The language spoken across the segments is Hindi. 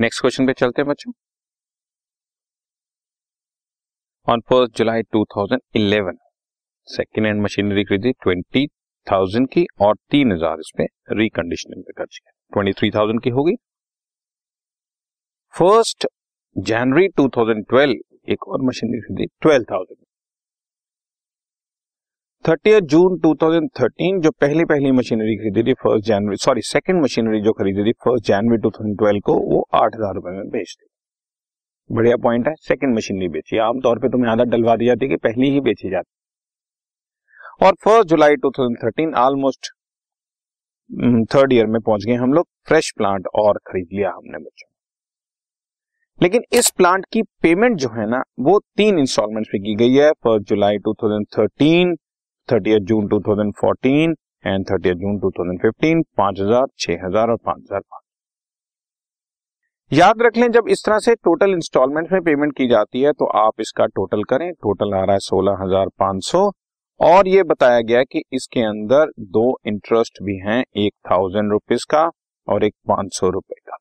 नेक्स्ट क्वेश्चन पे चलते हैं बच्चों। ऑन फ़र्स्ट जुलाई 2011 सेकेंड हैंड मशीनरी खरीदी ट्वेंटी थाउज़ेंड की और तीन हज़ार इस पे रिकंडीशनिंग पे खर्च किया। ट्वेंटी थ्री थाउज़ेंड की होगी। फ़र्स्ट जनवरी 2012 एक और मशीनरी खरीदी ट्वेल्व थाउज़ेंड थर्टी जून 2013 जो पहली पहली मशीनरी खरीदी थी फ़र्स्ट जनवरी सॉरी सेकंड मशीनरी जो खरीदी थी फ़र्स्ट जनवरी 2012 को, वो आठ हज़ार रुपए में बेच दी। बढ़िया पॉइंट है सेकंड मशीनरी बेची। आमतौर पे तुम्हें आदत डलवा दी जाती है कि पहली ही बेची जाती। और फ़र्स्ट जुलाई 2013 ऑलमोस्ट थर्ड ईयर में पहुँच गए हम लोग फ्रेश प्लांट और खरीद लिया हमने बच्चों। लेकिन इस प्लांट की पेमेंट जो है ना, वो तीन इंस्टॉलमेंट पे की गई है फ़र्स्ट जुलाई 2013 thirty June 2014 and thirty June 2015 पाँच हज़ार छह हज़ार और पाँच हज़ार पाँच। याद रख लें, जब इस तरह से टोटल इंस्टॉलमेंट में पेमेंट की जाती है तो आप इसका टोटल करें। टोटल आ रहा है सोलह हज़ार पाँच सौ और ये बताया गया कि इसके अंदर दो इंटरेस्ट भी हैं, एक थाउज़ेंड रुपीज़ का और एक पाँच सौ रुपए का।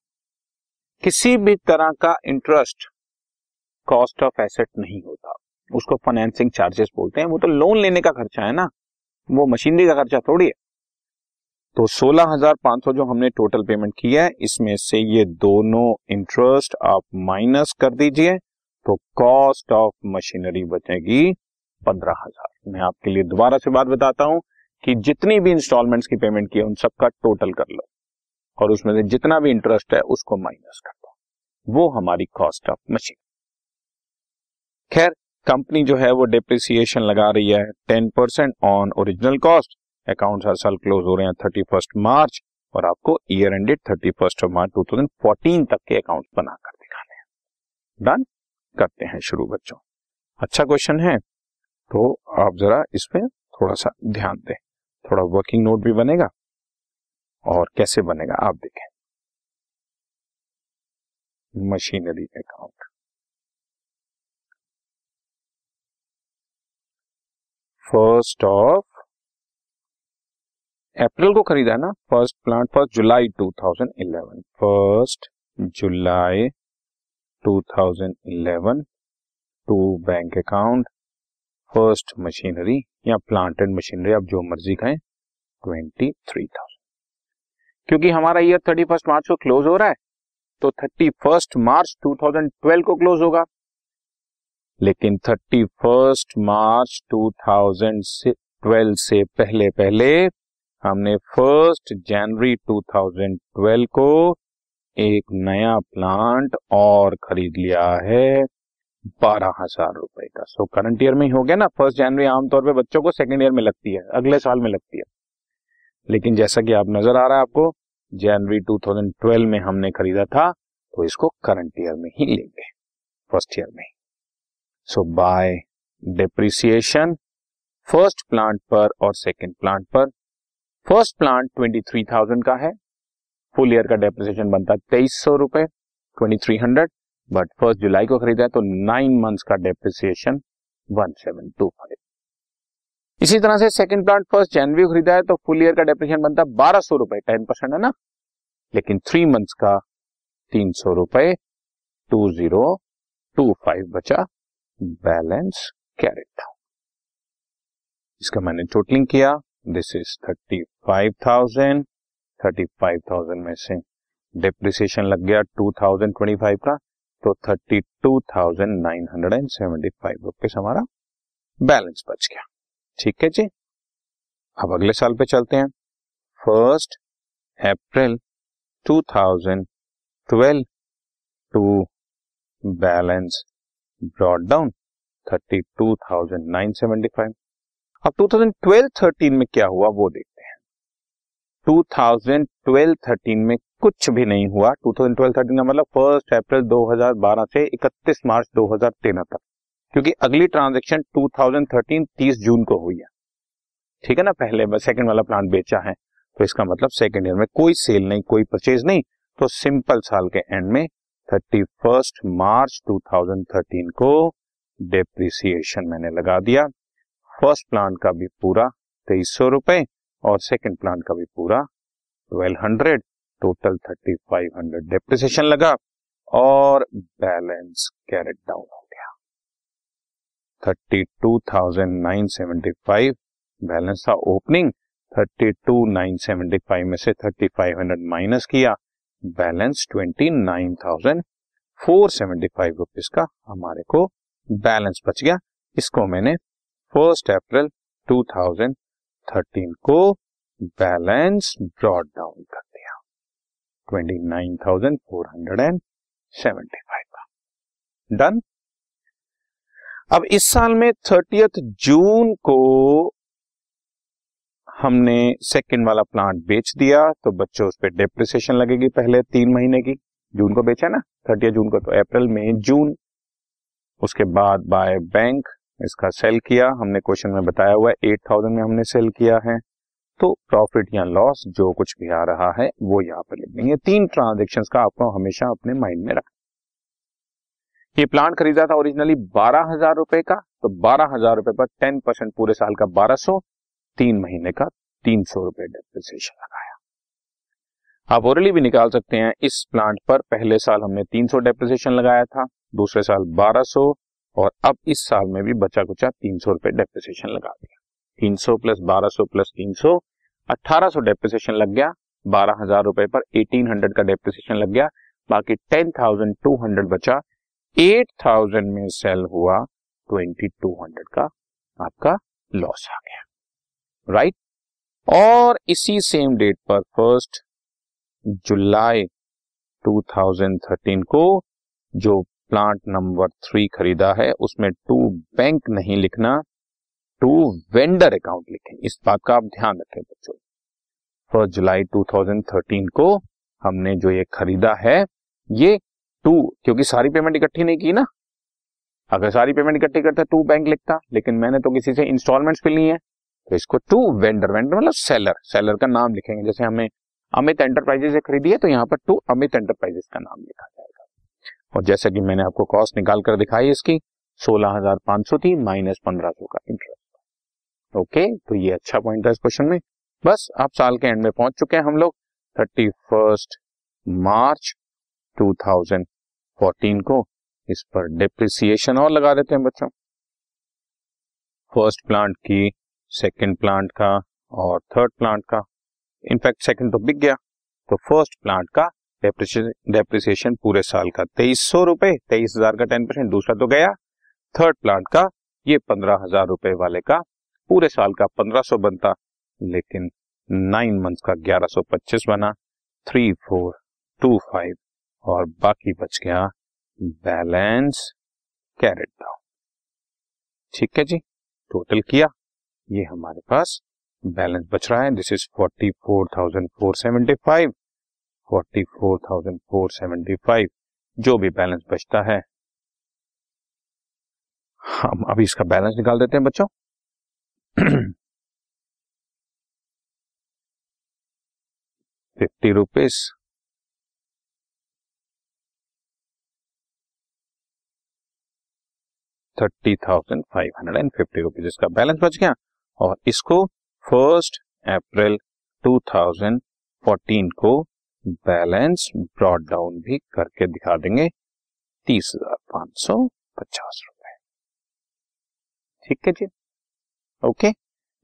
किसी भी तरह का इंटरेस्ट कॉस्ट ऑफ़ एसेट नहीं होता। उसको फाइनेंसिंग चार्जेस बोलते हैं। वो तो लोन लेने का खर्चा है ना। वो मशीनरी का खर्चा थोड़ी है। तो सोलह हज़ार पाँच सौ जो हमने टोटल पेमेंट किया है, इसमें से ये दोनों इंटरेस्ट आप माइनस कर दीजिए तो कॉस्ट ऑफ़ मशीनरी बचेगी पंद्रह हज़ार। मैं आपके लिए दोबारा से बात बताता हूँ कि जितनी भी इंस्टॉलमेंट्स की पेमेंट की है, उन सबका टोटल कर लो। और उसमें से जितना भी इंटरेस्ट है, उसको माइनस कर दो। वो हमारी कॉस्ट ऑफ़ मशीन खैर कंपनी जो है वो डिप्रिसिएशन लगा रही है ten percent on original cost account हर साल क्लोज हो रहे हैं थर्टी फ़र्स्ट मार्च और आपको year ended thirty first of March two thousand fourteen तक के अकाउंट बनाकर दिखाने हैं। डन करते हैं शुरू बच्चों। अच्छा क्वेश्चन है तो आप जरा इसमें थोड़ा सा ध्यान दें। थोड़ा वर्किंग नोट भी बनेगा और कैसे बनेगा आप देखें। Machinery account first of April को खरीदा है ना? फ़र्स्ट प्लांट फ़र्स्ट जुलाई 2011 फ़र्स्ट जुलाई 2011 to bank account first machinery या प्लांट एंड मशीनरी आप जो मर्ज़ी कहें ट्वेंटी थ्री थाउज़ेंड क्योंकि हमारा ईयर थर्टी फ़र्स्ट मार्च को क्लोज हो रहा है तो thirty first March two thousand twelve को क्लोज होगा। लेकिन thirty first March two thousand twelve से पहले पहले हमने फ़र्स्ट जनवरी 2012 को एक नया प्लांट और खरीद लिया है, बारह हज़ार रुपए का। सो करंट ईयर में ही हो गया ना फ़र्स्ट जनवरी आमतौर पे बच्चों को सेकेंड ईयर में लगती है, अगले साल में लगती है। लेकिन जैसा कि आप नज़र आ रहा है आपको जनवरी 2012 में हमने खरीदा था तो इसको करंट ईयर में ही लेंगे फ़र्स्ट ईयर में ही। So by depreciation first plant पर और सेकेंड प्लांट पर first plant twenty three thousand का है. फुल ईयर का डेप्रिसिएशन बनता है तेईस सौ रुपए twenty three hundred but first जुलाई को खरीदा है तो नाइन मंथ्स का depreciation one seven two five इसी तरह से सेकंड प्लांट फ़र्स्ट जनवरी खरीदा है तो फुल ईयर का डेप्रिसिएशन बनता है बारह सौ रुपए टेन परसेंट है ना? लेकिन थ्री मंथ्स का तीन सौ रुपए टू ज़ीरो टू फाइव बचा। बैलेंस कैरेट इसका मैंने टोटलिंग किया। This is thirty five thousand thirty five thousand में से डिप्रिसिएशन लग गया टू थाउज़ेंड ट्वेंटी फाइव का। तो thirty two thousand nine hundred and seventy five rupees हमारा बैलेंस बच गया। ठीक है जी? अब अगले साल पे चलते हैं। First April two thousand twelve to balance brought down thirty two thousand nine seventy five अब टू थाउज़ेंड ट्वेल्व थर्टीन में क्या हुआ वो देखते हैं। टू थाउज़ेंड ट्वेल्व थर्टीन में कुछ भी नहीं हुआ। टू थाउज़ेंड ट्वेल्व थर्टीन का मतलब फ़र्स्ट अप्रैल दो हज़ार बारह से इकतीस मार्च दो हज़ार तेरह तक। क्योंकि अगली ट्रांजेक्शन टू थाउज़ेंड थर्टीन तीस जून को हुई है। ठीक है ना? पहले सेकंड वाला प्लांट बेचा है। तो इसका मतलब सेकंड ईयर में कोई सेल नहीं, कोई परचेज नहीं। तो सिंपल साल के एंड में थर्टी फ़र्स्ट मार्च 2013 को डेप्रिसिएशन मैंने लगा दिया। फ़र्स्ट प्लांट का भी पूरा तेईस सौ रुपए और सेकंड प्लांट का भी पूरा twelve hundred total thirty five hundred depreciation लगा और बैलेंस कैरेट डाउन हो गया। Thirty two thousand nine seventy five balance था opening thirty two nine seventy five में से थर्टी फाइव हंड्रेड माइनस किया। Balance twenty nine thousand four seventy five rupees का हमारे को बैलेंस बच गया। इसको मैंने फ़र्स्ट अप्रैल 2013 को बैलेंस ब्रॉड डाउन कर दिया। Twenty nine thousand four hundred and seventy five का। डन। अब इस साल में थर्टियथ जून को हमने सेकेंड वाला प्लांट बेच दिया तो बच्चों, उस पर डेप्रिसिएशन लगेगी पहले तीन महीने की। जून को बेचा ना? थर्टी जून को तो अप्रैल में जून उसके बाद बाय बैंक इसका सेल किया। हमने क्वेश्चन में बताया हुआ है एट थाउज़ेंड में हमने सेल किया है। तो प्रॉफिट या लॉस जो कुछ भी आ रहा है, वो यहाँ पर लिख देंगे तीन ट्रांजेक्शन का आपको हमेशा अपने माइंड में रखना। ये प्लांट खरीदा था ओरिजिनली बारह हज़ार रुपए का तो बारह हज़ार रुपए पर टेन परसेंट पूरे साल का बारह सौ। तीन महीने का तीन सौ रुपए डेप्रिसिएशन लगाया। आप ओरली भी निकाल सकते हैं, इस प्लांट पर पहले साल हमने तीन सौ डेप्रिसिएशन लगाया था, दूसरे साल बारह सौ, और अब इस साल में भी बचा कुचा तीन सौ रुपए डेप्रिसिएशन लगा दिया। तीन सौ प्लस बारह सौ प्लस तीन सौ अट्ठारह सौ डेप्रिसिएशन लग गया, बारह हज़ार रुपए पर एटीन हंड्रेड का डेप्रिसिएशन लग गया, बाकी टेन थाउज़ेंड टू हंड्रेड बचा एट थाउज़ेंड में सेल हुआ ट्वेंटी टू हंड्रेड का आपका लॉस आ गया। राइट और इसी सेम डेट पर फ़र्स्ट जुलाई 2013 को जो प्लांट नंबर थ्री खरीदा है, उसमें टू बैंक नहीं लिखना टू वेंडर अकाउंट लिखें। इस बात का आप ध्यान रखें बच्चों। फ़र्स्ट जुलाई 2013 को हमने जो ये खरीदा है, ये टू क्योंकि सारी पेमेंट इकट्ठी नहीं की ना। अगर सारी पेमेंट इकट्ठी करता टू बैंक लिखता, लेकिन मैंने तो किसी से इंस्टॉलमेंट्स पे ली है। तो इसको टू वेंडर वेंडर मतलब सेलर सेलर का नाम लिखेंगे। जैसे हमें अमित एंटरप्राइजेस से खरीदी है तो यहाँ पर टू अमित एंटरप्राइजेस का नाम लिखा जाएगा। और जैसे कि मैंने आपको कॉस्ट निकाल कर दिखाई इसकी, सोलह हज़ार पाँच सौ थी माइनस पंद्रह सौ का इंटरेस्ट ओके तो ये अच्छा पॉइंट था इस क्वेश्चन में। बस, आप साल के एंड में पहुँच चुके हैं हम लोग। Thirty first March two thousand fourteen को इस पर डिप्रिसिएशन और लगा देते हैं बच्चों। फ़र्स्ट प्लांट की सेकेंड प्लांट का और थर्ड प्लांट का। इनफैक्ट सेकेंड तो बिक गया। तो फ़र्स्ट प्लांट का डेप्रिसिएशन पूरे साल का तेईस सौ रुपए, तेईस हज़ार का टेन परसेंट दूसरा तो गया। थर्ड प्लांट का ये पंद्रह हज़ार रुपए वाले का पूरे साल का पंद्रह सौ बनता, लेकिन नाइन मंथ का ग्यारह सौ पच्चीस बना। थ्री फोर टू फाइव और बाकी बच गया बैलेंस कैरेट डाउन ठीक है जी? टोटल किया। ये हमारे पास बैलेंस बच रहा है। This is forty four thousand four seventy five forty four thousand four seventy five जो भी बैलेंस बचता है। हम अभी इसका बैलेंस निकाल देते हैं बच्चों। Fifty rupees thirty thousand five hundred and fifty rupees इसका बैलेंस बच गया। और इसको फ़र्स्ट अप्रैल 2014 को बैलेंस ब्रॉड डाउन भी करके दिखा देंगे तीस हज़ार पाँच सौ पचास रुपए। ठीक है जी? ओके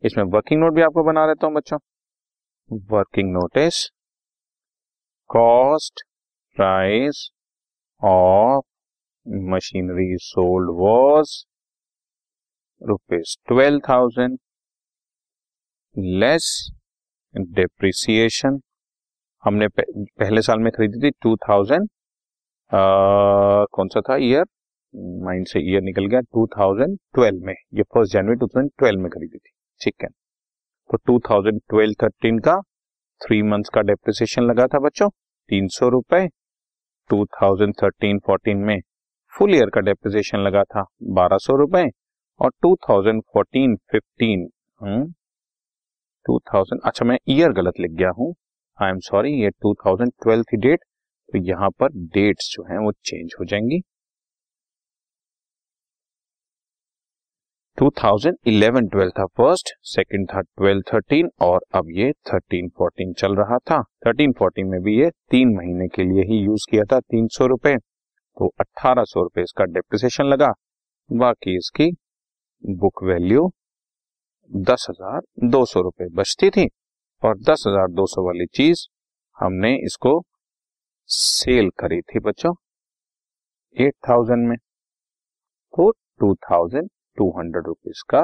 इसमें वर्किंग नोट भी आपको बना देता हूँ बच्चों। Working note is cost price of machinery sold was rupees twelve thousand less depreciation हमने पहले साल में खरीदी थी टू थाउज़ेंड कौन सा था? ईयर माइंड से ईयर निकल गया टू थाउज़ेंड ट्वेल्व में। ये फ़र्स्ट जनवरी टू थाउज़ेंड ट्वेल्व में खरीदी थी। ठीक है? तो टू थाउज़ेंड ट्वेल्व थर्टीन का थ्री मंथ्स का डेप्रिसिएशन लगा था बच्चों, तीन सौ रुपए। टू थाउज़ेंड थर्टीन फोर्टीन में फुल ईयर का डेप्रिसिएशन लगा था बारह सौ रुपए और 2014 15 2000 अच्छा मैं ईयर गलत लिख गया हूँ। आई एम सॉरी ये 2012 की डेट तो यहाँ पर डेट्स जो हैं वो चेंज हो जाएँगी। 2011 12 था फ़र्स्ट सेकंड था 12 13 और अब ये 13 14 चल रहा था। 13 14 में भी ये तीन महीने के लिए ही यूज़ किया था, तीन सौ रुपए। तो अट्ठारह सौ रुपए इसका डेप्रिसिएशन लगा। बाकी इसकी बुक वैल्यू दस हज़ार दो सौ रुपए बचती थी और दस हज़ार दो सौ वाली चीज़ हमने इसको सेल करी थी बच्चों, एट थाउज़ेंड में। तो two thousand two hundred rupees का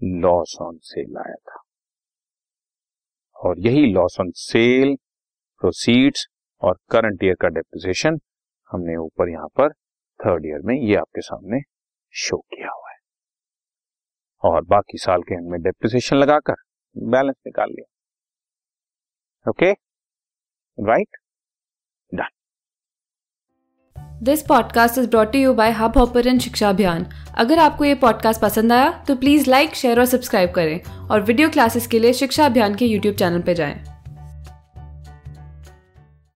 लॉस ऑन सेल आया था। और यही लॉस ऑन सेल, प्रोसीड्स और करंट ईयर का डेप्रिसिएशन हमने ऊपर यहाँ पर थर्ड ईयर में ये आपके सामने शो किया हुआ। और बाकी साल के एंड में डेप्रिसिएशन लगाकर बैलेंस निकाल लिया। Okay right done this podcast is brought you by Hubhopper शिक्षा अभियान अगर आपको ये पॉडकास्ट पसंद आया तो प्लीज़ लाइक शेयर और सब्सक्राइब करें और वीडियो क्लासेस के लिए शिक्षा अभियान के यूट्यूब चैनल पर जाएँ।